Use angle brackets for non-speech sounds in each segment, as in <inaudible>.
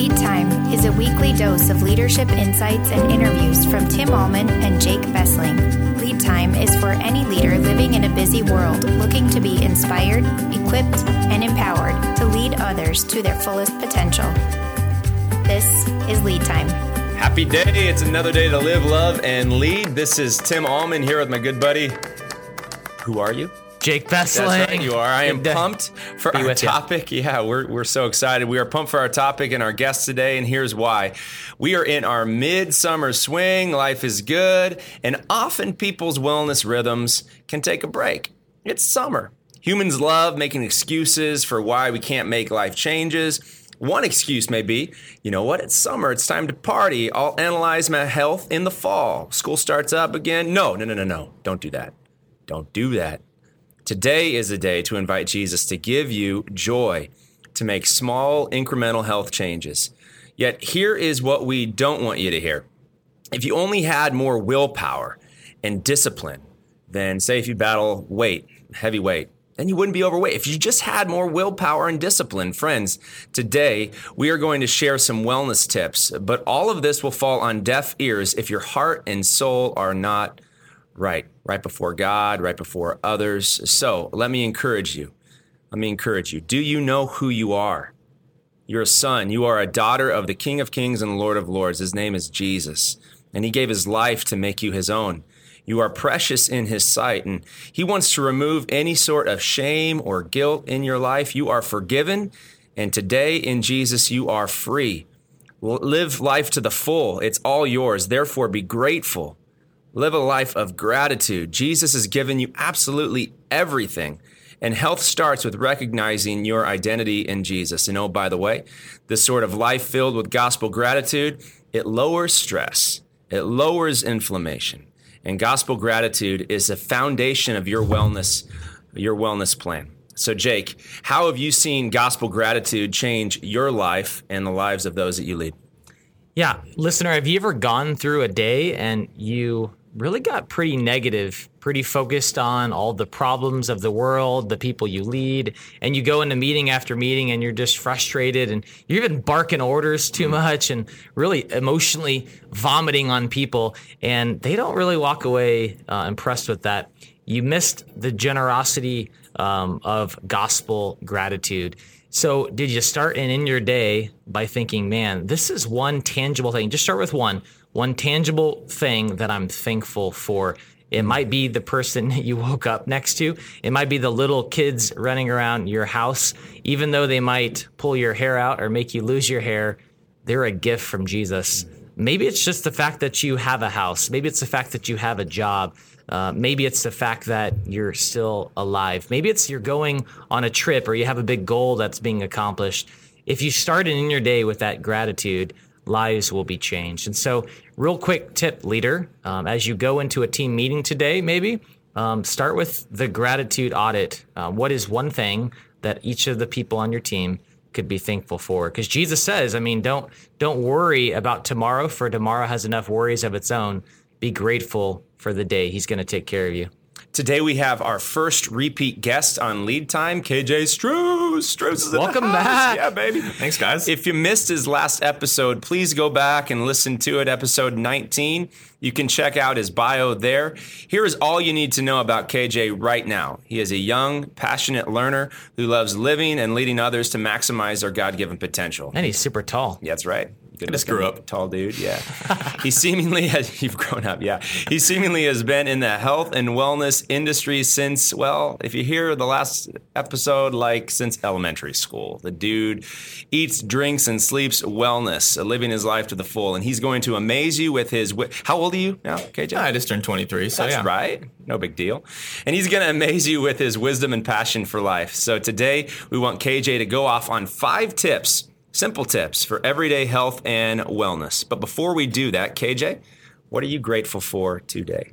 Lead Time is a weekly dose of leadership insights and interviews from Tim Allman and Jake Bessling. Lead Time is for any leader living in a busy world looking to be inspired, equipped, and empowered to lead others to their fullest potential. This is Lead Time. Happy day. It's another day to live, love, and lead. This is Tim Allman here with my good buddy. Who are you? Jake Bessling. That's right, you are. I am pumped for our with you. topic. Yeah, we're, we're so excited. We are pumped for our topic and our guest today, and here's why. We are in our midsummer swing. Life is good, and often people's wellness rhythms can take a break. It's summer. Humans love making excuses for why we can't make life changes. One excuse may be, you know what, it's summer, it's time to party. I'll analyze my health in the fall. School starts up again. No, no, no, no, no. Don't do that. Don't do that. Today is a day to invite Jesus to give you joy, to make small incremental health changes. Yet here is what we don't want you to hear. If you only had more willpower and discipline, then say if you battle weight, heavy weight, then you wouldn't be overweight. If you just had more willpower and discipline, friends, today we are going to share some wellness tips, but all of this will fall on deaf ears if your heart and soul are not right, right before God, right before others. So let me encourage you. Let me encourage you. Do you know who you are? You're a son. You are a daughter of the King of Kings and Lord of Lords. His name is Jesus, and he gave his life to make you his own. You are precious in his sight, and he wants to remove any sort of shame or guilt in your life. You are forgiven, and today in Jesus, you are free. Live life to the full. It's all yours. Therefore, be grateful. Live a life of gratitude. Jesus has given you absolutely everything. And health starts with recognizing your identity in Jesus. And oh, by the way, this sort of life filled with gospel gratitude, it lowers stress, it lowers inflammation. And gospel gratitude is the foundation of your wellness, your wellness plan. So, Jake, how have you seen gospel gratitude change your life and the lives of those that you lead? Yeah, listener, have you ever gone through a day and you really got pretty negative, pretty focused on all the problems of the world, the people you lead, and you go into meeting after meeting and you're just frustrated and you're even barking orders too much and really emotionally vomiting on people, and they don't really walk away uh, impressed with that. You missed the generosity um, of gospel gratitude. So, did you start and end your day by thinking, man, this is one tangible thing? Just start with one, one tangible thing that I'm thankful for. It might be the person <laughs> you woke up next to. It might be the little kids running around your house. Even though they might pull your hair out or make you lose your hair, they're a gift from Jesus. Maybe it's just the fact that you have a house. Maybe it's the fact that you have a job. Uh, maybe it's the fact that you're still alive. Maybe it's you're going on a trip or you have a big goal that's being accomplished. If you start in your day with that gratitude, lives will be changed. And so, real quick tip, leader, um, as you go into a team meeting today, maybe um, start with the gratitude audit. Uh, what is one thing that each of the people on your team could be thankful for? Because Jesus says, I mean, don't don't worry about tomorrow, for tomorrow has enough worries of its own. Be grateful for the day. He's going to take care of you. Today we have our first repeat guest on lead time, KJ Struce. Struce is Welcome back. Yeah, baby. Thanks, guys. If you missed his last episode, please go back and listen to it, episode 19. You can check out his bio there. Here is all you need to know about KJ right now. He is a young, passionate learner who loves living and leading others to maximize their God given potential. And he's super tall. Yeah, that's right. Good just grew up. Tall dude, yeah. he seemingly has, <laughs> you've grown up, yeah. He seemingly has been in the health and wellness industry since, well, if you hear the last episode, like since elementary school. The dude eats, drinks, and sleeps wellness, living his life to the full. And he's going to amaze you with his, wi- how old are you now, KJ? I just turned 23, so That's yeah. right. No big deal. And he's going to amaze you with his wisdom and passion for life. So today, we want KJ to go off on five tips, simple tips for everyday health and wellness. But before we do that, KJ, what are you grateful for today?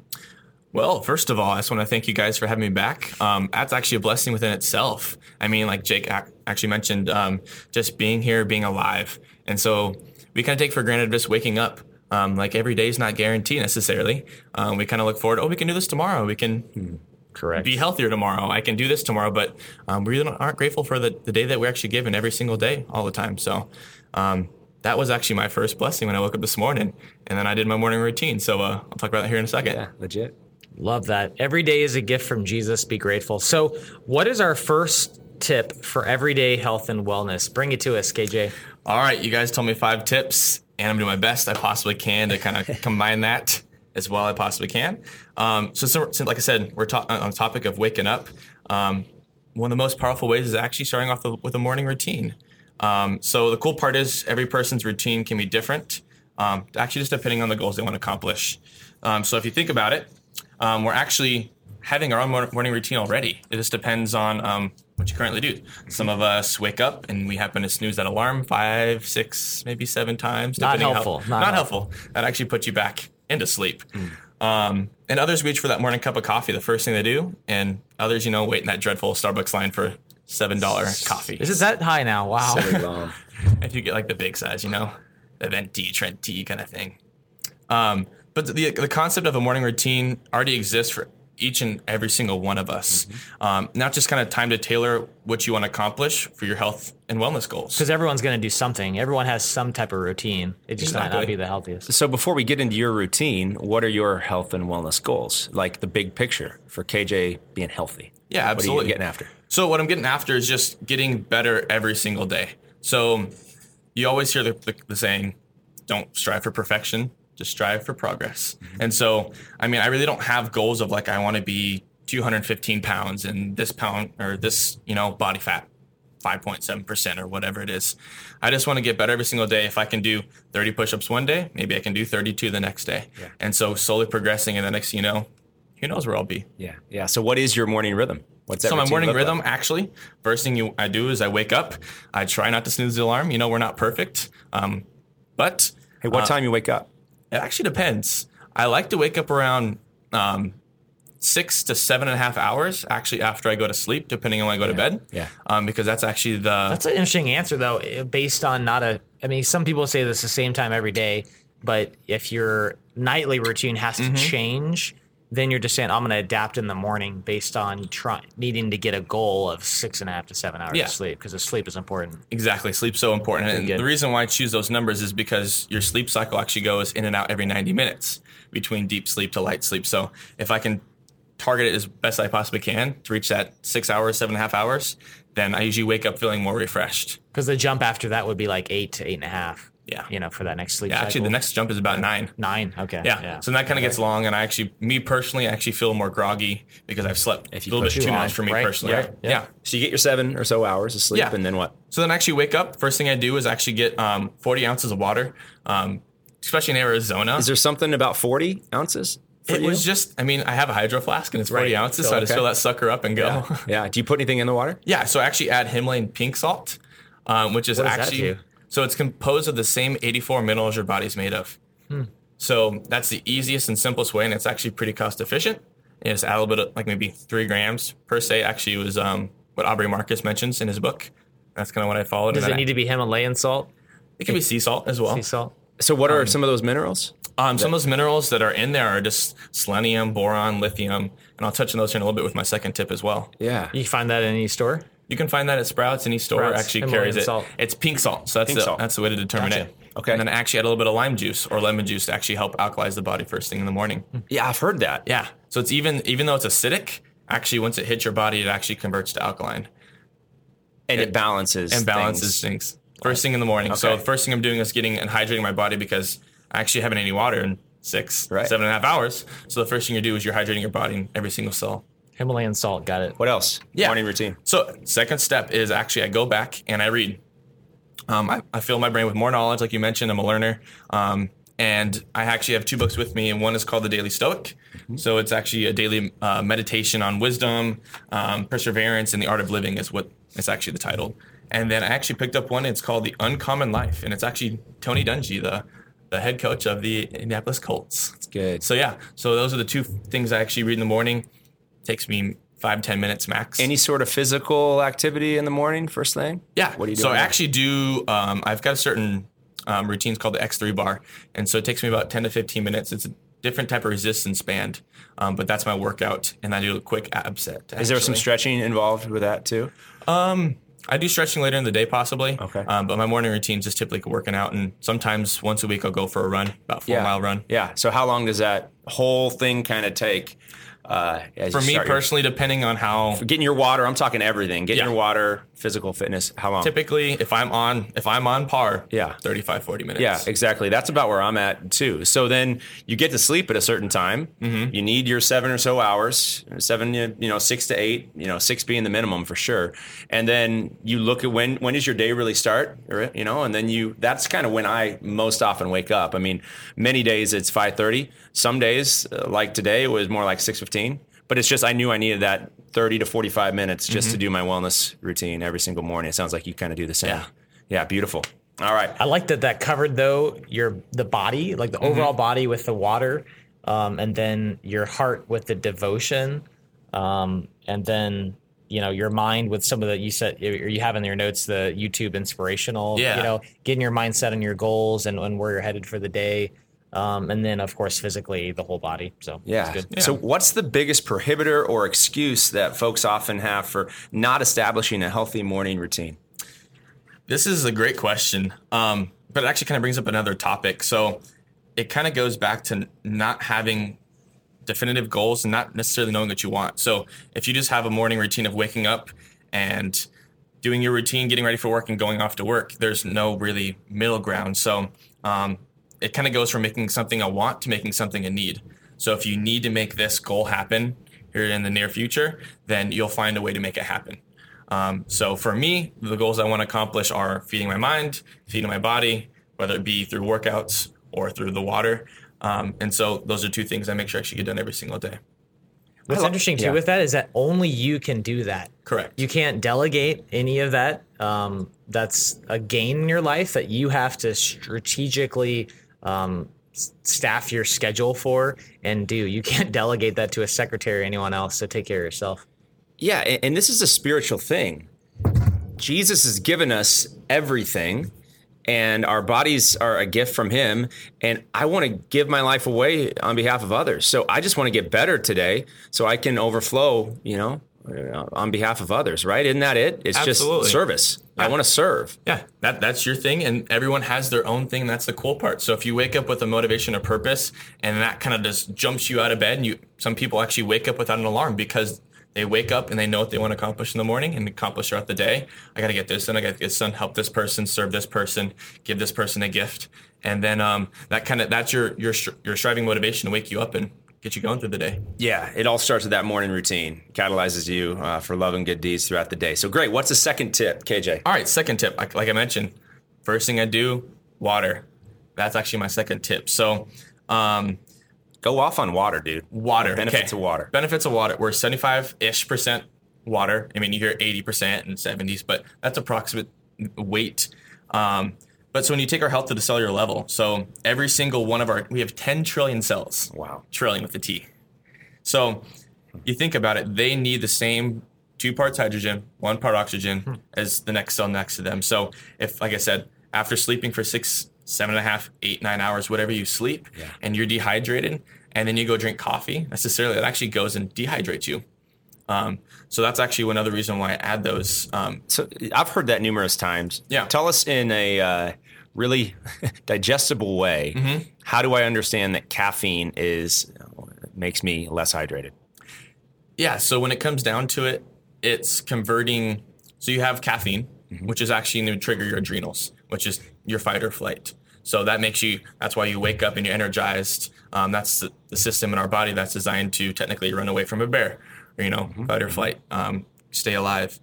Well, first of all, I just want to thank you guys for having me back. Um, that's actually a blessing within itself. I mean, like Jake actually mentioned, um, just being here, being alive. And so we kind of take for granted just waking up. Um, like every day is not guaranteed necessarily. Um, we kind of look forward, oh, we can do this tomorrow. We can Correct. be healthier tomorrow. I can do this tomorrow. But um, we really aren't grateful for the, the day that we're actually given every single day, all the time. So um, that was actually my first blessing when I woke up this morning, and then I did my morning routine. So uh, I'll talk about that here in a second. Yeah, legit. Love that. Every day is a gift from Jesus. Be grateful. So, what is our first tip for everyday health and wellness? Bring it to us, KJ. All right, you guys told me five tips, and I'm doing my best I possibly can to kind of <laughs> combine that as well as I possibly can. Um, so, so, so, like I said, we're ta- on the topic of waking up. Um, one of the most powerful ways is actually starting off with a morning routine. Um, so the cool part is every person's routine can be different, um, actually just depending on the goals they want to accomplish. Um, so if you think about it, um, we're actually having our own morning routine already. It just depends on um, what you currently do. Some of us wake up and we happen to snooze that alarm five, six, maybe seven times. Not helpful. How, not, not helpful. helpful. That actually puts you back into sleep. Um, and others reach for that morning cup of coffee the first thing they do, and others, you know, wait in that dreadful Starbucks line for seven dollar coffee. Is it that high now? Wow. Silly <laughs> long. if you get like the big size, you know, the venti, Trenta kind of thing. Um, but the the concept of a morning routine already exists for each and every single one of us. Um, now, it's just kind of time to tailor what you want to accomplish for your health and wellness goals. Because everyone's going to do something. Everyone has some type of routine. It just might not be the healthiest. So before we get into your routine, what are your health and wellness goals? Like the big picture for KJ being healthy. Yeah, What are absolutely. you getting after? So what I'm getting after is just getting better every single day. So you always hear the, the, the saying, "Don't strive for perfection, just strive for progress." And so, I mean, I really don't have goals of like I want to be 215 pounds and this pound or this, you know, body fat. 5.7% or whatever it is. I just want to get better every single day. If I can do 30 push ups one day, maybe I can do 32 the next day. And so slowly progressing. And the next you know, who knows where I'll be. Yeah. Yeah. So what is your morning rhythm? What's that So my morning rhythm, like? actually, first thing you I do is I wake up. I try not to snooze the alarm. You know, we're not perfect, um, but Hey, what uh, time you wake up? It actually depends. I like to wake up around um, six to seven and a half hours, actually after I go to sleep, depending on when I go to bed. Yeah. Um, because that's actually the That's an interesting answer, though, eh, based on not a. I mean, some people say this the same time every day, but if your nightly routine has to Mm-hmm. change, then you're just saying, I'm going to adapt in the morning based on try, needing to get a goal of six and a half to seven hours Yeah. of sleep because the sleep is important. Exactly. Sleep's so important. And good. the reason why I choose those numbers is because your sleep cycle actually goes in and out every 90 minutes between deep sleep to light sleep. So if I can target it as best I possibly can to reach that six hours, seven and a half hours, then I usually wake up feeling more refreshed. Because the jump after that would be like eight to eight and a half. Yeah. You know, for that next sleep Yeah, actually, the next jump is about nine. nine. Okay. Yeah. So that kind of gets long, and I actually, me personally, I actually feel more groggy because I've slept a you little bit too too much for me right? personally. Yeah. Yeah. Yeah. So you get your seven or so hours of sleep, Yeah. and then what? So then I actually wake up. First thing I do is actually get um, 40 ounces of water, um, especially in Arizona. Is there something about 40 ounces? It you? was just, I mean, I have a hydro flask and it's 40 Right. ounces, So, so I just okay. fill that sucker up and go. yeah. Yeah. yeah. Do you put anything in the water? <laughs> Yeah. So I actually add Himalayan pink salt, um, which is What actually, do? So it's composed of the same 84 minerals your body's made of. Hmm. So that's the easiest and simplest way, and it's actually pretty cost efficient. You just add a little bit of, like maybe three grams per se. Actually, was um, what Aubrey Marcus mentions in his book. That's kind of what I followed. Does it then need to be Himalayan salt? it can be sea salt as well. Sea salt? So what are some of those minerals? Um, some of those minerals that are in there are just selenium, boron, lithium, and I'll touch on those here in a little bit with my second tip as well. Yeah. You can find that in any store? You can find that at Sprouts. Any store Sprouts, actually Himalayan carries it. salt. It's pink salt, so that's Pink the, salt. that's the way to determine Gotcha. it. Okay. And then actually add a little bit of lime juice or lemon juice to actually help alkalize the body first thing in the morning. Yeah, I've heard that. Yeah. So it's even even though it's acidic, actually once it hits your body, it actually converts to alkaline And it balances and balances things. things, first thing in the morning. So Okay. the first thing I'm doing is getting and hydrating my body because I actually haven't had any water in six, Right. seven and a half hours. So the first thing you do is you're hydrating your body in every single cell. Himalayan salt. Got it. What else? Yeah. Morning routine. So second step is actually I go back and I read. Um, I, I fill my brain with more knowledge, like you mentioned. I'm a learner, um, and I actually have two books with me, and one is called The Daily Stoic. So it's actually a daily uh, meditation on wisdom, um, perseverance, and the art of living is what is actually the title. And then I actually picked up one. It's called The Uncommon Life, and it's actually Tony Dungy, the the head coach of the Indianapolis Colts. It's good. So yeah, so those are the two things I actually read in the morning. Takes me five ten minutes max. Any sort of physical activity in the morning, first thing? Yeah. What do you do? So I actually do. Um, I've got a certain um, routines called the X3 bar, and so it takes me about 10 to 15 minutes. It's a different type of resistance band, um, but that's my workout, and I do a quick ab set. Is there some stretching involved with that too? I do stretching later in the day, possibly. Okay. Um, but my morning routine is just typically working out, and sometimes once a week I'll go for a run, about four mile run. Yeah. So how long does that whole thing kind of take? Uh, as For me start your- personally, depending on how getting your water. I'm talking everything. Getting Yeah. your water, physical fitness. How long? typically if I'm on if I'm on par, Yeah. 35, 40 minutes. Yeah, exactly. That's about where I'm at too. So then you get to sleep at a certain time. Mm-hmm. You need your seven or so hours, seven, you know, six to eight, you know, six being the minimum for sure. And then you look at when when does your day really start, you know, and then you that's kind of when I most often wake up. I mean, many days it's five thirty. Some days, uh, like today, it was more like six fifteen. But it's just I knew I needed that thirty to forty five minutes just Mm-hmm. to do my wellness routine every single morning. It sounds like you kind of do the same. Yeah. Yeah, beautiful. All right. I like that that covered though your the body, like the overall body with the water, um, and then your heart with the devotion, um, and then you know your mind with some of the you said or you have in your notes the YouTube inspirational. Yeah. You know, getting your mindset on your goals and, and where you're headed for the day, um, and then of course physically the whole body. So Yeah. it's good. So, what's the biggest prohibitor or excuse that folks often have for not establishing a healthy morning routine? This is a great question, um, but it actually kind of brings up another topic. So it kind of goes back to not having definitive goals and not necessarily knowing what you want. So if you just have a morning routine of waking up and doing your routine, getting ready for work, and going off to work, there's no really middle ground. So um, it kind of goes from making something a want to making something a need. So if you need to make this goal happen here in the near future, then you'll find a way to make it happen. Um, so for me, the goals I want to accomplish are feeding my mind, feeding my body, whether it be through workouts or through the water. Um, and so those are two things I make sure I should get done every single day. What's interesting too yeah. with that is that only you can do that. Correct. You can't delegate any of that. Um, that's a gain in your life that you have to strategically um, staff your schedule for and do. You can't <laughs> delegate that to a secretary or anyone else So take care of yourself. Yeah, and, and this is a spiritual thing. Jesus has given us everything, and our bodies are a gift from Him. And I want to give my life away on behalf of others. So I just want to get better today so I can overflow, you know, on behalf of others, right? Isn't that it? It's Absolutely. just service. I want to serve. Yeah, that that's your thing, and everyone has their own thing. That's the cool part. So if you wake up with a motivation, a purpose, and that kind of just jumps you out of bed, and you some people actually wake up without an alarm because they wake up and they know what they want to accomplish in the morning and accomplish throughout the day. I got to get this done. I got to get this done. Help this person, serve this person, give this person a gift, and then um, that kind of that's your your your striving motivation to wake you up and get you going through the day. Yeah, it all starts with that morning routine. Catalyzes you uh, for love and good deeds throughout the day. So great. What's the second tip, KJ? All right, second tip. Like, like I mentioned, first thing I do, water. That's actually my second tip. So, um, Go off on water, dude. water. Benefits okay. of water. Benefits of water. We're 75 ish percent water. I mean, you hear 80% and 70s, but that's approximate weight. Um, but so when you take our health to the cellular level, so every single one of our, we have 10 trillion cells. Wow. Trillion with a T. So you think about it, they need the same two parts hydrogen, one part oxygen as the next cell next to them. So if, like I said, after sleeping for six, seven and a half, eight, nine hours, whatever you sleep, and you're dehydrated, and then you go drink coffee, necessarily that actually goes and dehydrates you. Um, so that's actually another reason why I add those. Um, So I've heard that numerous times. Yeah. Tell us in a uh, really <laughs> digestible way. Mm-hmm. How do I understand that caffeine is makes me less hydrated? Yeah, so when it comes down to it, it's converting. So you have caffeine, which is actually going to trigger your adrenals, which is your fight or flight. So that makes you. That's why you wake up and you're energized. Um, that's the, the system in our body that's designed to technically run away from a bear, or you know, fight or flight, um, stay alive.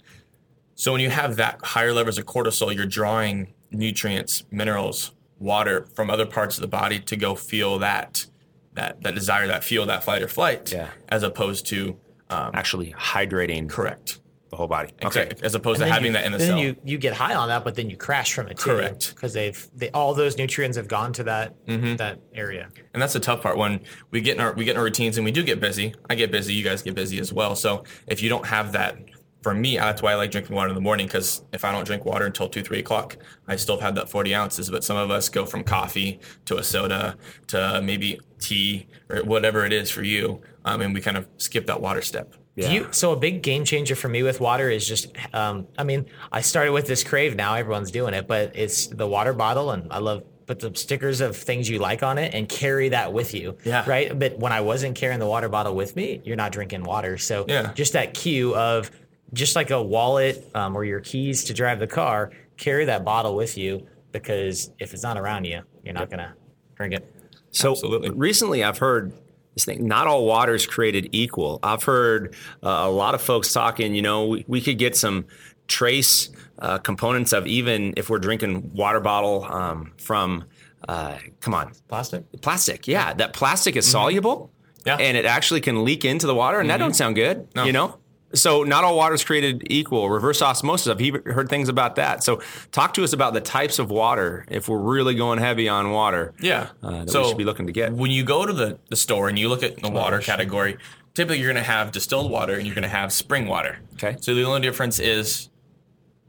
So when you have that higher levels of cortisol, you're drawing nutrients, minerals, water from other parts of the body to go feel that that that desire, that feel, that fight or flight, Yeah. as opposed to um, Actually, hydrating correct. the whole body. Okay. Okay. As opposed to And then having you, that in the then cell. you you get high on that, but then you crash from it too. Correct. Because they've they, all those nutrients have gone to that Mm-hmm. that area. and that's the tough part when we get in our we get in our routines and we do get busy. I get busy, you guys get busy as well. So if you don't have that for me, that's why I like drinking water in the morning because if I don't drink water until two, three o'clock, I still have that 40 ounces. But some of us go from coffee to a soda to maybe tea or whatever it is for you. Um, and we kind of skip that water step. Do you, so a big game changer for me with water is just, um, I mean, I started with this crave now, everyone's doing it, but it's the water bottle and I love put the stickers of things you like on it and carry that with you. Yeah. Right. But when I wasn't carrying the water bottle with me, you're not drinking water. So Yeah. just that cue of just like a wallet um, or your keys to drive the car, carry that bottle with you because if it's not around you, you're not going to drink it. So Absolutely. recently, I've heard this thing: not all water is created equal. I've heard uh, a lot of folks talking. You know, we, we could get some trace uh, components of even if we're drinking water bottle um, from. Uh, come on, Plastic? plastic. Yeah, that plastic is soluble. Yeah. and it actually can leak into the water, and that don't sound good. No. You know. So not all water is created equal. Reverse osmosis. I've he- heard things about that. So talk to us about the types of water if we're really going heavy on water. Yeah. uh, that we should be looking to get. When you go to the, the store and you look at the water category, typically you're going to have distilled water and you're going to have spring water. Okay. So the only difference is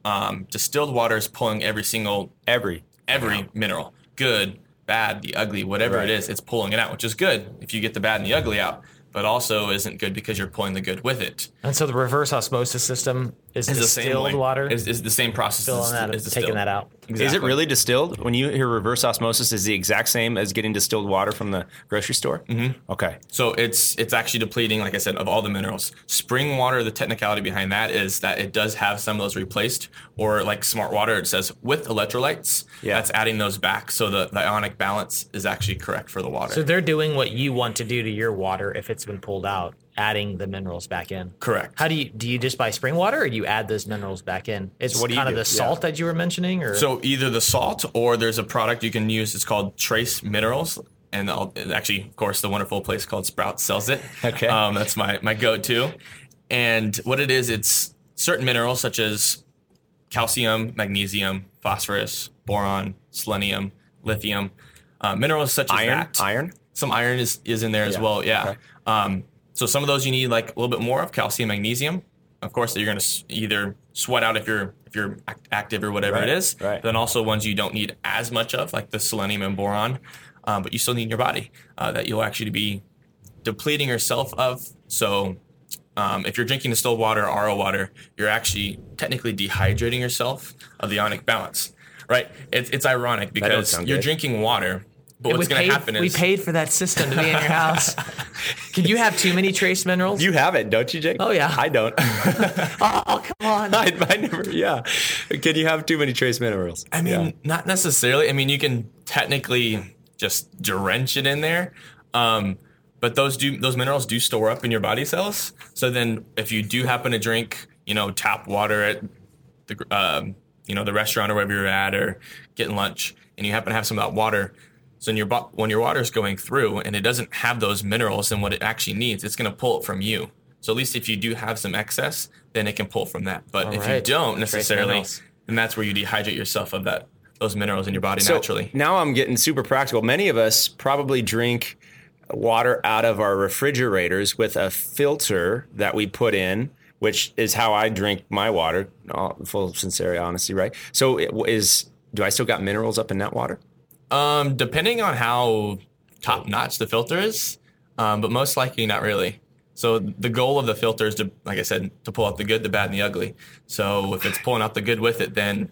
um, distilled water is pulling every single Every every mineral, good, bad, the ugly, whatever Right. it is, it's pulling it out, which is good if you get the bad and the ugly out, but also isn't good because you're pulling the good with it. And so the reverse osmosis system is It's the same distilled way. water. It's, it's the same process. filling as, taking that out. Is it really distilled? When you hear reverse osmosis, is the exact same as getting distilled water from the grocery store? Mm-hmm. Okay. So it's it's actually depleting, like I said, of all the minerals. Spring water, the technicality behind that is that it does have some of those replaced, or like smart water, it says with electrolytes. Yeah. That's adding those back, so the, the ionic balance is actually correct for the water. So they're doing what you want to do to your water if it's been pulled out, adding the minerals back in. correct. How do you do you just buy spring water or do you add those minerals back in? It's what do you kind of do? the salt that you were mentioning or So either the salt or there's a product you can use. It's called Trace Minerals, and I'll, actually, of course, the wonderful place called Sprout sells it. <laughs> Okay. um, that's my my go-to. And what it is, it's certain minerals such as calcium, magnesium, phosphorus, boron, selenium, lithium, uh, minerals such as Iron. that. Iron. Some iron is, is in there as well. Yeah. okay. Um, so some of those you need like a little bit more of calcium, magnesium. Of course, that you're going to either sweat out if you're if you're act- active or whatever Right, it is. right. Then also ones you don't need as much of, like the selenium and boron, um, but you still need in your body uh, that you'll actually be depleting yourself of. So. Um, if you're drinking distilled water, or RO water, you're actually technically dehydrating yourself of the ionic balance, right? It's, it's ironic because you're good. drinking water, but we what's going paid, to happen is we paid for that system to be in your house. <laughs> Can you have too many trace minerals? You have it, don't you, Jake? Oh, yeah. I don't. <laughs> oh come on. <laughs> I, I never. Yeah. Can you have too many trace minerals? I mean, Yeah. not necessarily. I mean, you can technically just drench it in there, um, but those do those minerals do store up in your body cells. So then, if you do happen to drink, you know, tap water at the um, you know the restaurant or wherever you're at, or getting lunch, and you happen to have some of that water. So when your when your water is going through and it doesn't have those minerals and what it actually needs, it's going to pull it from you. So at least if you do have some excess, then it can pull from that. But if you don't necessarily, then that's where you dehydrate yourself of that those minerals in your body So naturally. now I'm getting super practical. Many of us probably drink water out of our refrigerators with a filter that we put in, which is how I drink my water. All, full sincerity, honesty, right? So it is. Do I still got minerals up in that water? Um, depending on how top notch the filter is, um, but most likely not really. So the goal of the filter is to, like I said, to pull out the good, the bad, and the ugly. So if it's pulling out the good with it, then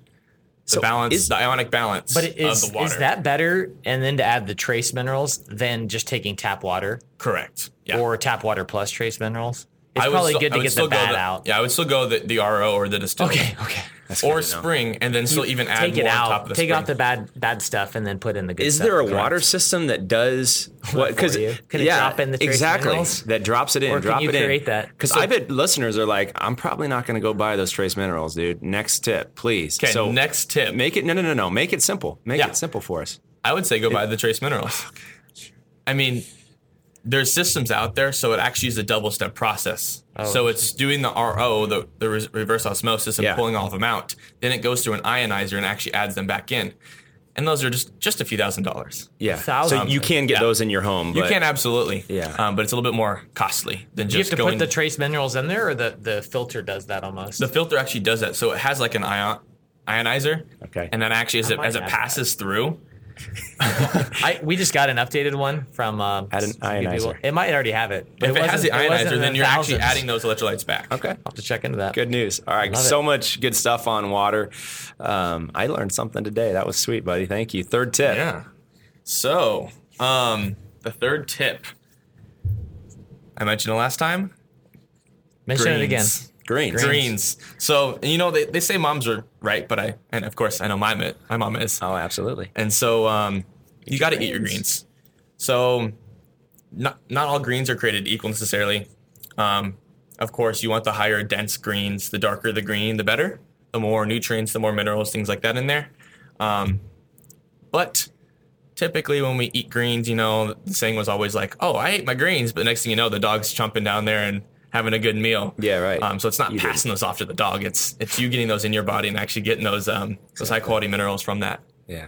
the So balance, is- the ionic balance But is of the water. is that better? And then to add the trace minerals than just taking tap water correct? Yeah. or tap water plus trace minerals? It's I probably still- good to get the go bad the- out. Yeah, I would still go the, the RO or the distilled. Okay, okay. That's Or good to know. spring, and then still even add Take it more on top of the Take spring. out the bad bad stuff and then put in the good Is stuff. there a Correct. water system that does <laughs> what? Because you? Can it drop in the exactly minerals? that drops it in. Or can drop you it in. that? Because I bet listeners are like, I'm probably not going to go buy those trace minerals, dude. Next tip, please. Okay, so next tip. make it no no no no. Make it simple. Make Yeah. it simple for us. I would say go buy the trace minerals. Oh, I mean, there's systems out there, so it actually is a double step process. so it's doing the RO, the, the re- reverse osmosis, and Yeah. pulling all of them out. Then it goes through an ionizer and actually adds them back in. And those are just just a few thousand dollars. Yeah. So you can get Yeah. those in your home. You can absolutely, Yeah. um, but it's a little bit more costly than Do you have to going. put the trace minerals in there, or the, the filter does that almost? the filter actually does that, so it has like an ion ionizer. Okay. And then actually, as it as it have passes through, <laughs> I, we just got an updated one from. Um, Add an ionizer. It might already have it. but If it has the wasn't- wasn't ionizer, then the you're actually adding those electrolytes back. Okay. I'll have to check into that. Good news. All right. Love so it. much good stuff on water. Um, I learned something today. That was sweet, buddy. Thank you. Third tip. Yeah. So, um, the third tip I mentioned it last time. Mention it again. Greens. Greens. Greens. So, and you know, they, they say moms are right, but I, and of course, I know my, mi- my mom is. Oh, absolutely. And so, um, you got to eat your greens. So, not, not all greens are created equal necessarily. Um, of course, you want the higher dense greens. The darker the green, the better. The more nutrients, the more minerals, things like that in there. Um, but typically, when we eat greens, you know, the saying was always like, "Oh, I ate my greens," but next thing you know, the dog's chomping down there and having a good meal. Yeah, right. Um, so it's not You passing those off to the dog. It's it's you getting those in your body and actually getting those um, those high quality minerals from that. Yeah.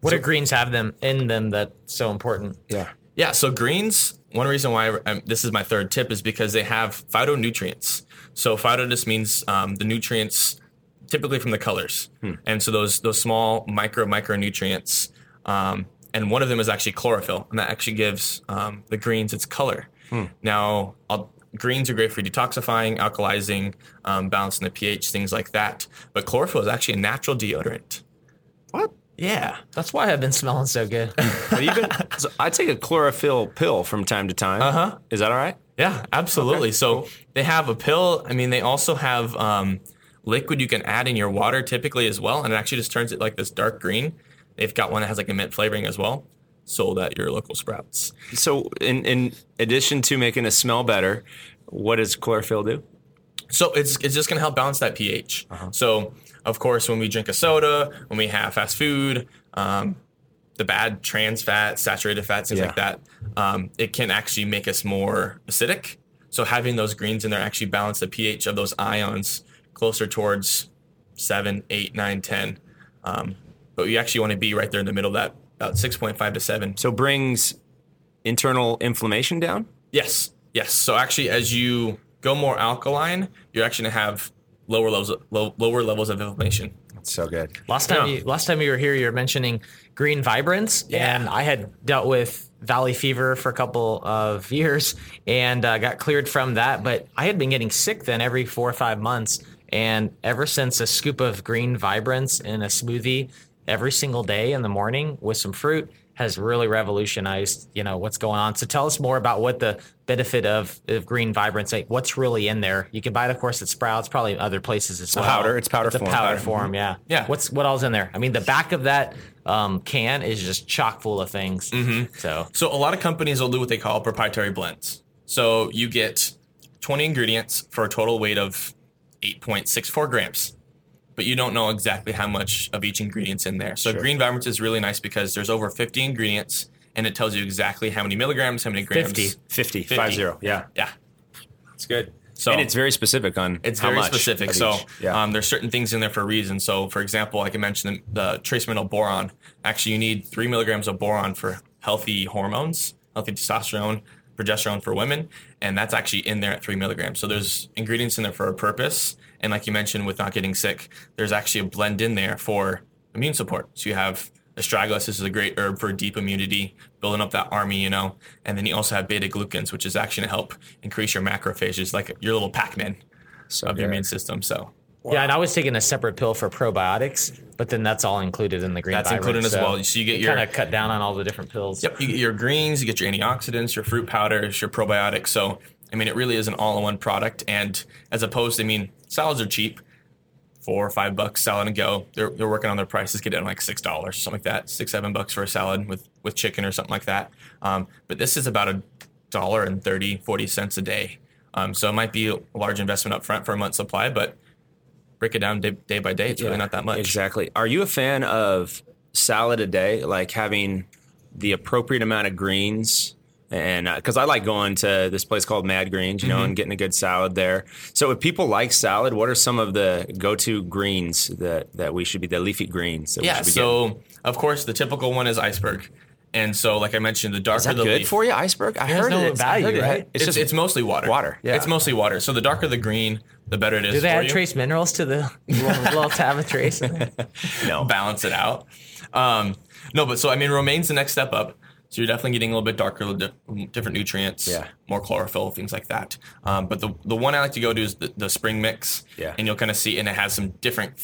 What do greens have them in them that's so important? Yeah. Yeah, so greens, one reason why um, this is my third tip is because they have phytonutrients. So phyto just means um, the nutrients typically from the colors. And so those those small micro micronutrients um, and one of them is actually chlorophyll, and that actually gives um, the greens its color. Now, I'll, greens are great for detoxifying, alkalizing, um, balancing the pH, things like that. But chlorophyll is actually a natural deodorant. What? Yeah. That's why I've been smelling so good. <laughs> Have you been? so I take a chlorophyll pill from time to time. Uh Uh-huh. Is that all right? Yeah, absolutely. So they have a pill. I mean, they also have um, liquid you can add in your water typically as well, and it actually just turns it like this dark green. They've got one that has like a mint flavoring as well, sold at your local Sprouts. So, in in addition to making us smell better, what does chlorophyll do? So it's it's just gonna help balance that pH. So of course, when we drink a soda, when we have fast food, um, the bad trans fats, saturated fats, things Yeah. like that, um, it can actually make us more acidic. So having those greens in there actually balance the pH of those ions closer towards seven, eight, nine, ten. Um, but you actually want to be right there in the middle of that, about six point five to seven. So brings internal inflammation down. Yes, yes. So actually, as you go more alkaline, you're actually gonna have lower levels, low, lower levels of inflammation. That's so good. Last time Yeah. you last time you were here, you were mentioning green vibrance, Yeah. and I had dealt with valley fever for a couple of years and uh, got cleared from that. But I had been getting sick then every four or five months, and ever since a scoop of green vibrance in a smoothie every single day in the morning with some fruit has really revolutionized you know what's going on so tell us more about what the benefit of, of green vibrance like what's really in there you can buy it of course at sprouts probably other places as well powder. It's powder it's a powder Powder. form yeah Yeah. what's what all's in there i mean the back of that um, can is just chock full of things Mm-hmm. so So a lot of companies will do what they call proprietary blends. So you get 20 ingredients for a total weight of 8.64 grams, but you don't know exactly how much of each ingredient's in there. So green vibrance is really nice because there's over 50 ingredients and it tells you exactly how many milligrams, how many grams. 50. 50, 50. five zero. Yeah. Yeah. It's good. So and it's very specific on how much. It's how very much specific. of So yeah. um, there's certain things in there for a reason. So for example, like I mentioned, the, the trace mineral boron. Actually, you need three milligrams of boron for healthy hormones, healthy testosterone, progesterone for women, and that's actually in there at three milligrams. So there's ingredients in there for a purpose. And like you mentioned, with not getting sick, there's actually a blend in there for immune support. So you have astragalus. This is a great herb for deep immunity, building up that army, you know. And then you also have beta glucans, which is actually to help increase your macrophages, like your little Pac-Man so of your immune system. So yeah and i was taking a separate pill for probiotics but then that's all included in the green That's vibrance, included as well. So you get your- kind of cut down on all the different pills Yep, you get your greens, you get your antioxidants, your fruit powders, your probiotics. So, I mean, it really is an all-in-one product. And as opposed, I mean, salads are cheap, four or five bucks salad and go. They're, they're working on their prices, get it at like six dollars, something like that, six seven bucks for a salad with with chicken or something like that. Um, but this is about a dollar and 30, 40 cents a day. Um, so it might be a large investment up front for a month's supply, but break it down day, day by day. It's really not that much. Exactly. Are you a fan of salad a day, like having the appropriate amount of greens? And because I like going to this place called Mad Greens, you know, Mm-hmm. and getting a good salad there. So, if people like salad, what are some of the go-to greens that that we should be the leafy greens? That we Yeah. should be getting? So of course the typical one is iceberg, and so like I mentioned, the darker is that the good leaf, for you, iceberg? I There's heard no it. Value, heard it- right? It's, It's, just it's mostly water. water, yeah. It's mostly water. So the darker the green, the better it is do they for add you. trace minerals to the <laughs> little, little tab of trace <laughs> no. balance it out. Um, no, but so I mean, romaine's the next step up. So you're definitely getting a little bit darker, a little di- different nutrients, Yeah. more chlorophyll, things like that. Um, but the the one I like to go to is the, the spring mix. Yeah. And you'll kind of see, and it has some different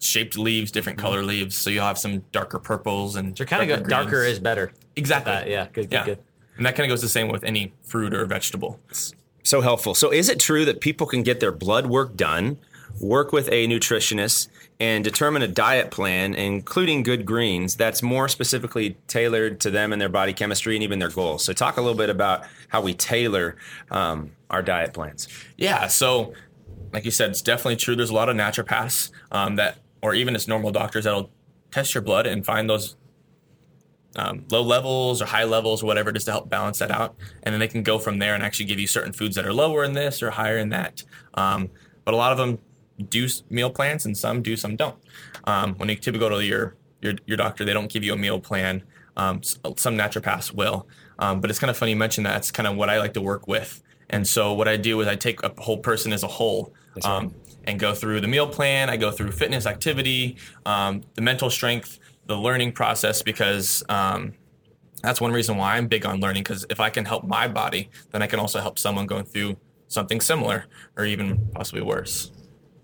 shaped leaves, different color leaves. So you'll have some darker purples and So kind of go darker is better. exactly That, yeah, good, good, yeah. good. And that kind of goes the same with any fruit or vegetable. So helpful. So, is it true that people can get their blood work done, work with a nutritionist, and determine a diet plan, including good greens, that's more specifically tailored to them and their body chemistry and even their goals? So, talk a little bit about how we tailor um, our diet plans. Yeah. So, like you said, it's definitely true. There's a lot of naturopaths um, that, or even as normal doctors, that'll test your blood and find those um, low levels or high levels or whatever, just to help balance that out. And then they can go from there and actually give you certain foods that are lower in this or higher in that. Um, but a lot of them do meal plans, and some do, some don't. Um, when you typically go to your your, your doctor, they don't give you a meal plan. Um, some naturopaths will, um, but it's kind of funny you mentioned that. It's kind of what I like to work with. And so what I do is I take a whole person as a whole. Um, and go through the meal plan. I go through fitness, activity, um, the mental strength, the learning process, because um, that's one reason why I'm big on learning. Because if I can help my body, then I can also help someone going through something similar or even possibly worse.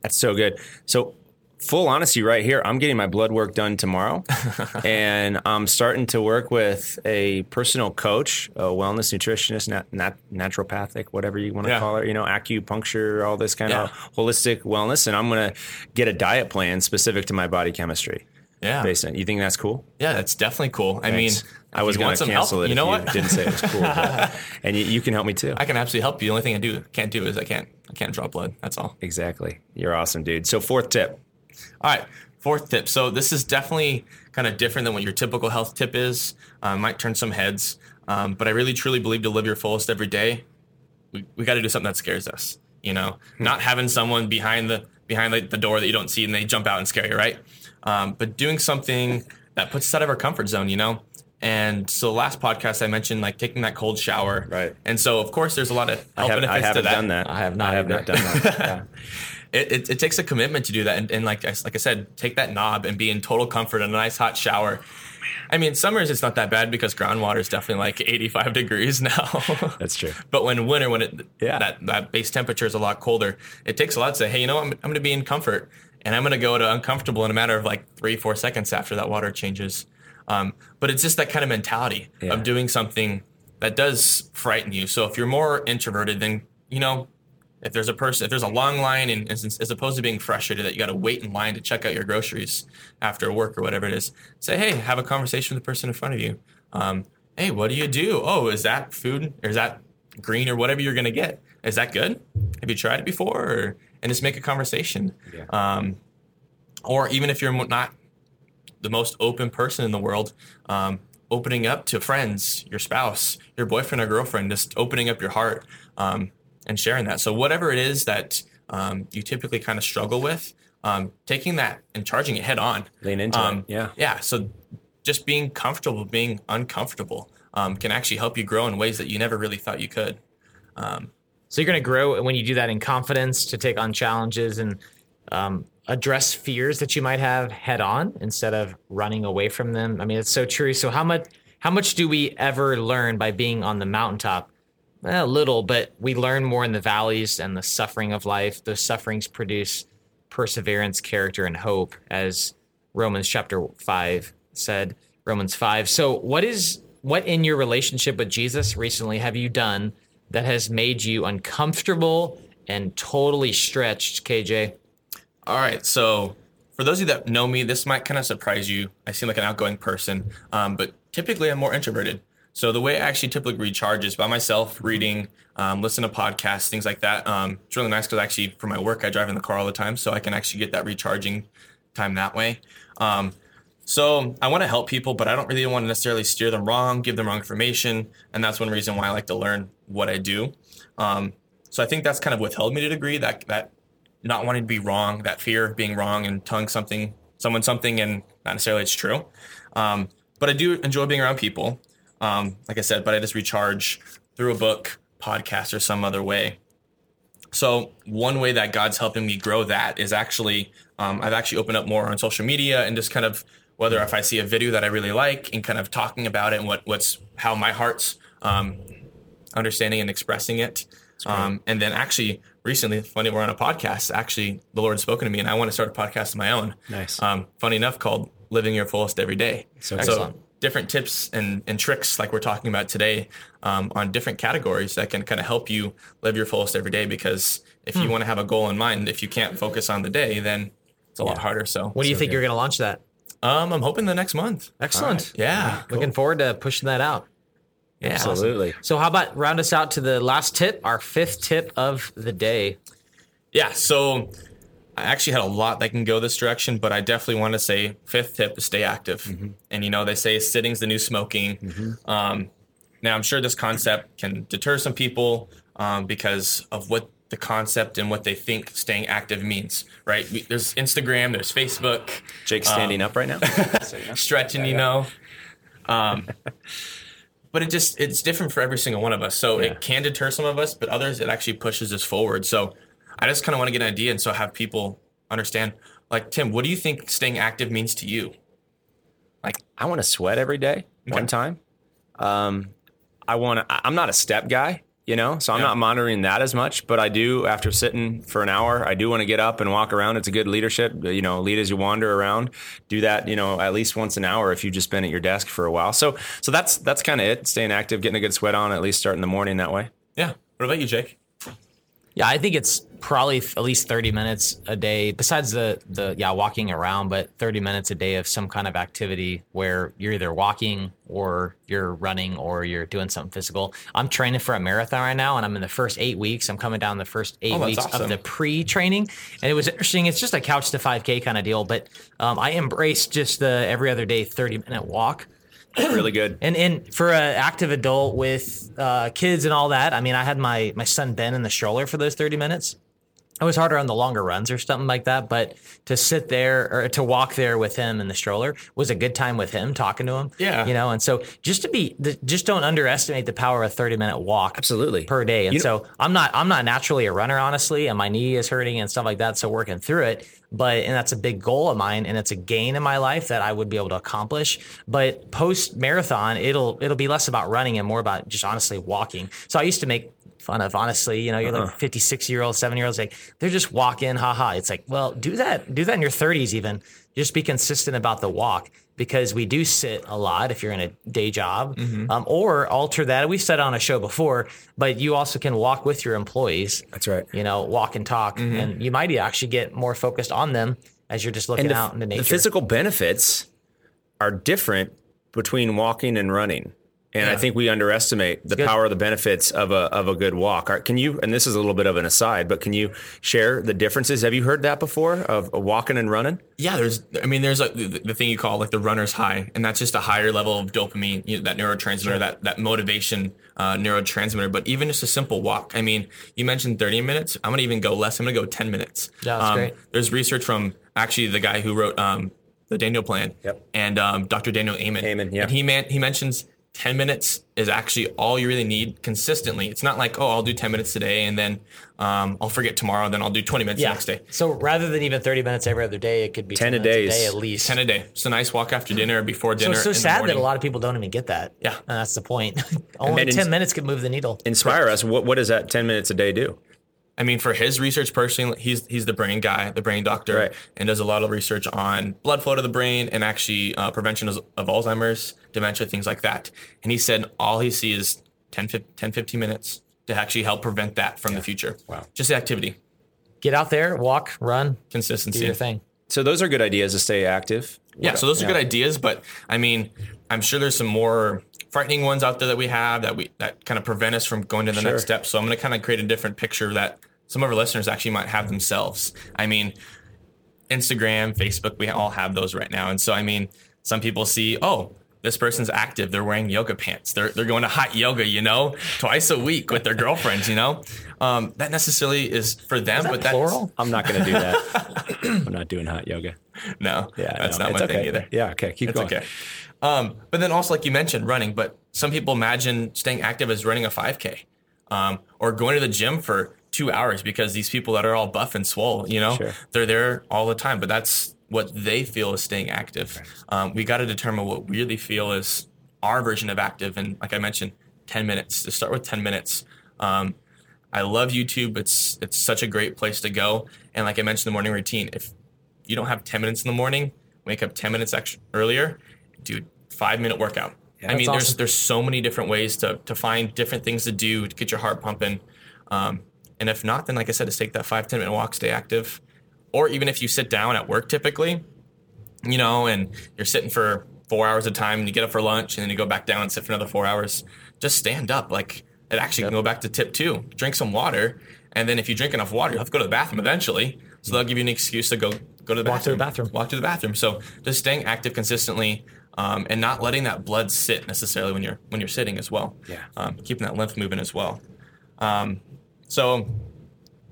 That's so good. So, full honesty, right here, I'm getting my blood work done tomorrow, <laughs> and I'm starting to work with a personal coach, a wellness nutritionist, nat- nat- naturopathic, whatever you want to Yeah. call it. You know, acupuncture, all this kind of holistic wellness, and I'm going to get a diet plan specific to my body chemistry. Yeah, Based on, you think that's cool? yeah, that's definitely cool. I mean, Thanks. I was going to cancel help, it. You if know you what? Didn't say it was cool, but- <laughs> and you, you can help me too. I can absolutely help you. The only thing I do can't do is I can't I can't draw blood. That's all. exactly. You're awesome, dude. So, fourth tip. All right, fourth tip. So this is definitely kind of different than what your typical health tip is. Um, might turn some heads, um, but I really truly believe to live your fullest every day, we, we got to do something that scares us. You know, not having someone behind the behind the, the door that you don't see and they jump out and scare you, right? Um, but doing something that puts us out of our comfort zone. You know. And so last podcast I mentioned like taking that cold shower. Right. And so of course there's a lot of health I, have, benefits I to that done that. I have not I have either. not done that. <laughs> Yeah. it, it, it takes a commitment to do that and, and like I, like I said take that knob and be in total comfort in a nice hot shower i mean summers it's not that bad because groundwater is definitely like <laughs> 85 degrees now <laughs> That's true. but when winter when it Yeah. that, that base temperature is a lot colder it takes a lot to say hey you know what? i'm, I'm going to be in comfort and i'm going to go to uncomfortable in a matter of like three four seconds after that water changes um, but it's just that kind of mentality Yeah. of doing something that does frighten you so if you're more introverted then you know if there's a person, if there's a long line, and as, as opposed to being frustrated that you got to wait in line to check out your groceries after work or whatever it is, say, hey, have a conversation with the person in front of you. Um, hey, what do you do? Oh, is that food or is that green or whatever you're gonna get? Is that good? Have you tried it before? Or, and just make a conversation. Yeah. Um, or even if you're not the most open person in the world, um, opening up to friends, your spouse, your boyfriend or girlfriend, just opening up your heart um, and sharing that. So whatever it is that um, you typically kind of struggle with, um, taking that and charging it head on. Lean into Um, it. Yeah. Yeah. So just being comfortable, being uncomfortable, um, can actually help you grow in ways that you never really thought you could. So you're going to grow when you do that in confidence to take on challenges and um, address fears that you might have head on instead of running away from them. I mean, it's so true. So how much how much do we ever learn by being on the mountaintop? Well, a little, but we learn more in the valleys and the suffering of life. Those sufferings produce perseverance, character, and hope, as Romans chapter five said. Romans five. So what is what in your relationship with Jesus recently have you done that has made you uncomfortable and totally stretched, KJ? All right. So, for those of you that know me, this might kind of surprise you. I seem like an outgoing person, um, but typically I'm more introverted. So, the way I actually typically recharge is by myself, reading, um, listen to podcasts, things like that. Um, it's really nice because actually, for my work, I drive in the car all the time. So, I can actually get that recharging time that way. Um, so, I want to help people, but I don't really want to necessarily steer them wrong, give them wrong information. And that's one reason why I like to learn what I do. Um, so, I think that's kind of withheld me to a degree that, that not wanting to be wrong, that fear of being wrong and telling something, someone something, and not necessarily it's true. Um, but I do enjoy being around people, um, like I said. But I just recharge through a book, podcast, or some other way. So one way that God's helping me grow that is actually um, I've actually opened up more on social media and just kind of whether if I see a video that I really like and kind of talking about it and what what's how my heart's um, understanding and expressing it. Um, and then actually recently, funny, we're on a podcast. Actually, the Lord's spoken to me, and I want to start a podcast of my own. Nice. Um, funny enough, called "Living Your Fullest Every Day." So Excellent. different tips and, and tricks, like we're talking about today, um, on different categories that can kind of help you live your fullest every day. Because if Hmm. you want to have a goal in mind, if you can't focus on the day, then it's a lot harder. So, What do you think you're going to launch that? um, I'm hoping the next month. Excellent. Yeah. Looking forward to pushing that out. Yeah. Absolutely. So, how about round us out to the last tip, our fifth tip of the day? Yeah, so I actually had a lot that can go this direction, but I definitely want to say fifth tip is stay active. Mm-hmm. And you know, they say sitting's the new smoking. Um, now, I'm sure this concept can deter some people um, because of what the concept and what they think staying active means, right? We, there's Instagram, there's Facebook, Jake's standing Um, up right now. <laughs> stretching, you know. But it just it's different for every single one of us. So Yeah. it can deter some of us, but others it actually pushes us forward. So I just kind of want to get an idea and so have people understand. Like Tim, what do you think staying active means to you? Like I want to sweat every day, one time. Um, I want to. I'm not a step guy, you know, so I'm Yeah. not monitoring that as much. But I do after sitting for an hour. I do want to get up and walk around. It's a good leadership, you know, lead as you wander around. Do that, you know, at least once an hour if you've just been at your desk for a while. So, so that's that's kind of it. Staying active, getting a good sweat on, at least starting the morning that way. Yeah. What about you, Jake? Yeah, I think it's probably at least 30 minutes a day besides the the yeah, walking around, but 30 minutes a day of some kind of activity where you're either walking or you're running or you're doing something physical. I'm training for a marathon right now and I'm in the first 8 weeks. I'm coming down the first 8 Oh, weeks awesome. of the pre-training and it was interesting. It's just a couch to 5k kind of deal, but um, I embraced just the every other day 30 minute walk. Really good. <clears throat> And and for an active adult with uh, kids and all that, I mean, I had my my son Ben in the stroller for those thirty minutes. It was harder on the longer runs or something like that, but to sit there or to walk there with him in the stroller was a good time with him, talking to him. Yeah. you know. And so just to be, just don't underestimate the power of a thirty minute walk. Absolutely. per day. And You know- so I'm not I'm not naturally a runner, honestly, and my knee is hurting and stuff like that. So working through it, but and that's a big goal of mine, and it's a gain in my life that I would be able to accomplish. But post marathon, it'll it'll be less about running and more about just honestly walking. So I used to make fun of honestly you know you're Uh-huh. like 56 year old 7 year olds like they're just walking haha it's like well do that do that in your 30s even just be consistent about the walk because we do sit a lot if you're in a day job Mm-hmm. um, or alter that we've said on a show before but you also can walk with your employees That's right. you know walk and talk and you might actually get more focused on them as you're just looking Mm-hmm. The, out into nature the physical benefits are different between walking and running. And I think we underestimate the Good. power of the benefits of a of a good walk. Are- Can you? And this is a little bit of an aside, but can you share the differences? Have you heard that before of walking and running? Yeah, there's. I mean, there's like the, the thing you call like the runner's high, and that's just a higher level of dopamine, you know, that neurotransmitter, that that motivation uh, neurotransmitter. But even just a simple walk. I mean, you mentioned 30 minutes. I'm gonna even go less. I'm gonna go 10 minutes. Yeah, that's um, great. There's research from actually the guy who wrote um, the Daniel Plan. Yep. And um, Dr. Daniel Amen. Amen, yeah. And he man he mentions 10 minutes is actually all you really need consistently. It's not like oh I'll do 10 minutes today and then um, I'll forget tomorrow, then I'll do 20 minutes the next day. so rather than even 30 minutes every other day it could be 10 a minutes day day at least 10 a day. It's a nice walk after dinner, or before so dinner. it's so in the sad that a lot of people don't even get that Yeah. and that's the point <laughs> only then 10 in- minutes could move the needle Inspire us. What what does that ten minutes a day do? I mean, for his research personally, he's he's the brain guy, the brain doctor, Right. and does a lot of research on blood flow to the brain and actually uh, prevention of, of Alzheimer's, dementia, things like that. And he said all he sees is 10, 15, 10 15 minutes to actually help prevent that from the future. Wow. Just the activity, get out there walk run do consistency. your thing So those are good ideas to stay active. Yeah, so those are good ideas, but I mean, I'm sure there's some more frightening ones out there that we have that we that kind of prevent us from going to the Sure. next step. So I'm going to kind of create a different picture that some of our listeners actually might have themselves. I mean, Instagram, Facebook, we all have those right now. And so I mean, some people see, oh, this person's active. They're wearing yoga pants. They're they're going to hot yoga, you know, twice a week with their girlfriends, you know. Um, that necessarily is for them, Is that but that's I'm not going to do that. <laughs> I'm not doing hot yoga. no, Yeah, that's no, not it's my okay. thing either. Yeah, okay, keep It's going. okay. Um, but then also, like you mentioned, running. But some people imagine staying active as running a 5K um, or going to the gym for two hours because these people that are all buff and swole, you know, Sure. they're there all the time. But that's what they feel is staying active. Um, we got to determine what we really feel is our version of active. And like I mentioned, 10 minutes. To start with 10 minutes. Um, I love YouTube. It's it's such a great place to go. And like I mentioned, the morning routine. If you don't have 10 minutes in the morning, wake up 10 minutes extra earlier, do five minute workout. Yeah, I mean, that's there's there's so many different ways to to find different things to do to get your heart pumping. Um, and if not, then like I said, just take that five ten minute walk, stay active. Or even if you sit down at work typically, you know, and you're sitting for four hours of time and you get up for lunch and then you go back down and sit for another four hours, just stand up. Like it actually can go back to tip two. Drink some water. And then if you drink enough water, you'll have to go to the bathroom eventually. So they'll give you an excuse to go go to the bathroom. Walk to the bathroom. Walk to the bathroom. So just staying active consistently um, and not letting that blood sit necessarily when you're when you're sitting as well. Yeah. Um, keeping that lymph moving as well. Um, so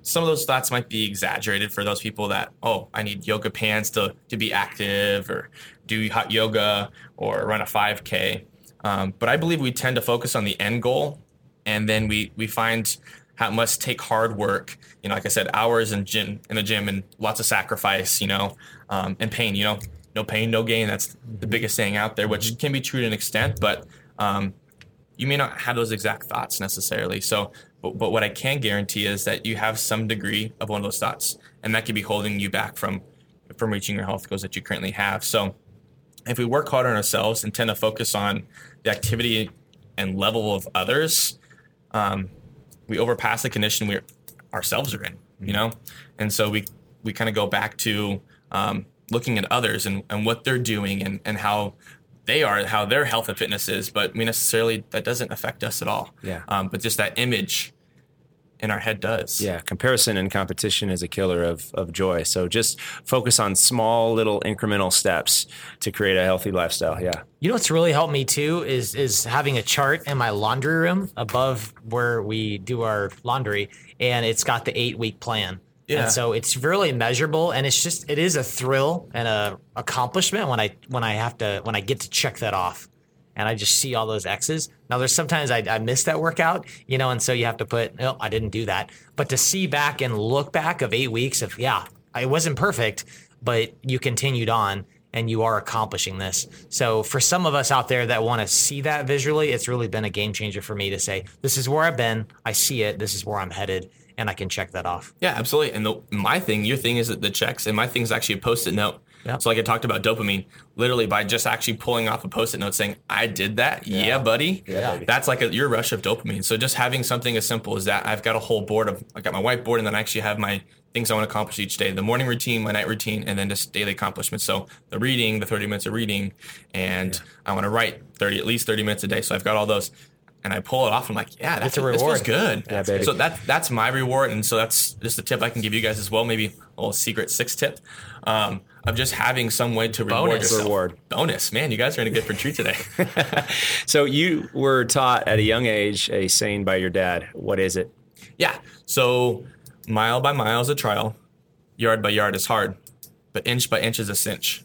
some of those thoughts might be exaggerated for those people that oh i need yoga pants to, to be active or do hot yoga or run a 5k um, but i believe we tend to focus on the end goal and then we we find how it must take hard work you know like i said hours in gym in the gym and lots of sacrifice you know um, and pain you know no pain no gain that's the biggest saying out there which can be true to an extent but um, you may not have those exact thoughts necessarily. So, but, but what I can guarantee is that you have some degree of one of those thoughts, and that could be holding you back from from reaching your health goals that you currently have. So, if we work hard on ourselves and tend to focus on the activity and level of others, um, we overpass the condition we ourselves are in. You know, and so we we kind of go back to um, looking at others and, and what they're doing and, and how they are, how their health and fitness is, but we necessarily that doesn't affect us at all. Yeah. Um, but just that image in our head does. Yeah, comparison and competition is a killer of, of joy. So just focus on small little incremental steps to create a healthy lifestyle. Yeah. You know what's really helped me too is is having a chart in my laundry room above where we do our laundry, and it's got the eight week plan. Yeah. And so it's really measurable, and it's just it is a thrill and a accomplishment when I when I have to when I get to check that off, and I just see all those X's. Now there's sometimes I, I miss that workout, you know, and so you have to put oh I didn't do that, but to see back and look back of eight weeks of yeah I wasn't perfect, but you continued on and you are accomplishing this. So for some of us out there that want to see that visually, it's really been a game changer for me to say, this is where I've been, I see it, this is where I'm headed, and I can check that off. Yeah, absolutely. And the, my thing, your thing is that the checks, and my thing is actually a post-it note. Yeah. So like I talked about dopamine, literally by just actually pulling off a post-it note saying, "I did that, yeah, buddy." Yeah, buddy. That's like a, your rush of dopamine. So just having something as simple as that, I've got a whole board of, I got my whiteboard, and then I actually have my things I want to accomplish each day: the morning routine, my night routine, and then just daily accomplishments. So the reading, the 30 minutes of reading, and I want to write 30, at least 30 minutes a day. So I've got all those. And I pull it off. I'm like, yeah, that's a This feels good. Yeah, baby. So that that's my reward, and so that's just a tip I can give you guys as well. Maybe a little secret six tip um, of just having some way to reward Bonus. yourself. Reward. bonus, man. You guys are in a good for treat today. <laughs> So you were taught at a young age a saying by your dad. What is it? yeah. So mile by mile is a trial, yard by yard is hard, but inch by inch is a cinch.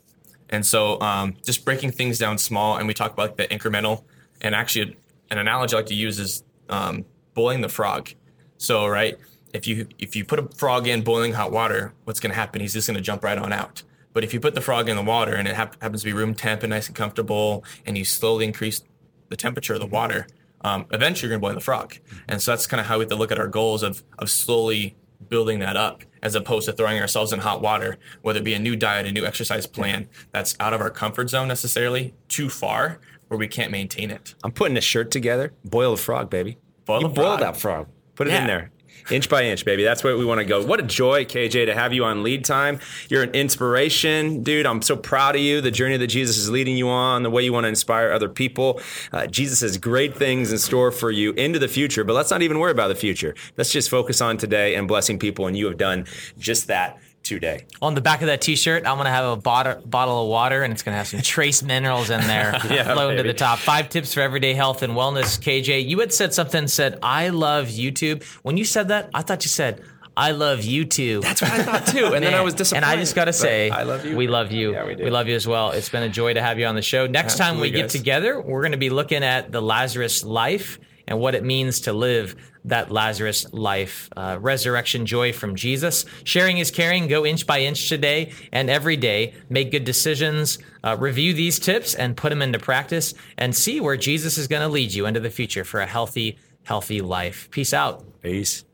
And so um, just breaking things down small, and we talk about the incremental. And actually, an analogy I like to use is um, boiling the frog. So right, if you if you put a frog in boiling hot water, what's going to happen? He's just going to jump right on out. But if you put the frog in the water and it hap- happens to be room temp and nice and comfortable, and you slowly increase the temperature of the water, um, eventually you're going to boil the frog. And so that's kind of how we have to look at our goals of of slowly building that up as opposed to throwing ourselves in hot water, whether it be a new diet, a new exercise plan that's out of our comfort zone necessarily, too far where we can't maintain it. I'm putting a shirt together. Boil the frog, baby. Boil you boiled that frog. Put it Yeah. in there. Inch by inch, baby. That's where we want to go. What a joy, KJ, to have you on lead time. You're an inspiration, dude. I'm so proud of you, the journey that Jesus is leading you on, the way you want to inspire other people. Uh, Jesus has great things in store for you into the future, but let's not even worry about the future. Let's just focus on today and blessing people, and you have done just that today. On the back of that T-shirt, I'm gonna have a bottle, bottle of water, and it's gonna have some trace minerals in there, <laughs> Yeah, flowing to the top. Five tips for everyday health and wellness. KJ, you had said something. Said I love YouTube. When you said that, I thought you said I love YouTube. That's what I thought too. And then I <laughs> was disappointed. And I just got to say, I love you. We love you. Yeah, we do. we love you as well. It's been a joy to have you on the show. Next time we Absolutely, get guys. together, we're going to be looking at the Lazarus life and what it means to live that Lazarus life. Uh, resurrection joy from Jesus. Sharing is caring. Go inch by inch today and every day. Make good decisions. Uh, review these tips and put them into practice and see where Jesus is going to lead you into the future for a healthy, healthy life. Peace out. Peace.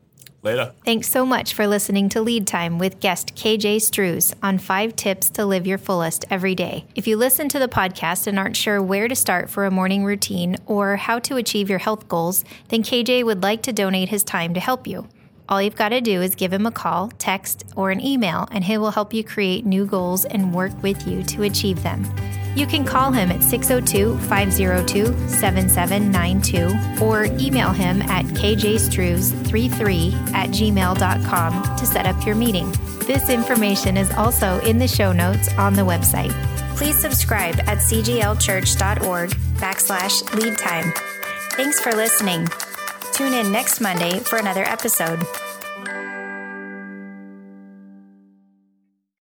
Later. Thanks so much for listening to Lead Time with guest KJ Strews on five tips to live your fullest every day. If you listen to the podcast and aren't sure where to start for a morning routine or how to achieve your health goals, then KJ would like to donate his time to help you. All you've got to do is give him a call, text, or an email, and he will help you create new goals and work with you to achieve them. You can call him at 602 502 7792 or email him at kjstrews33 at gmail.com to set up your meeting. This information is also in the show notes on the website. Please subscribe at cglchurch.org backslash lead time. Thanks for listening. Tune in next Monday for another episode.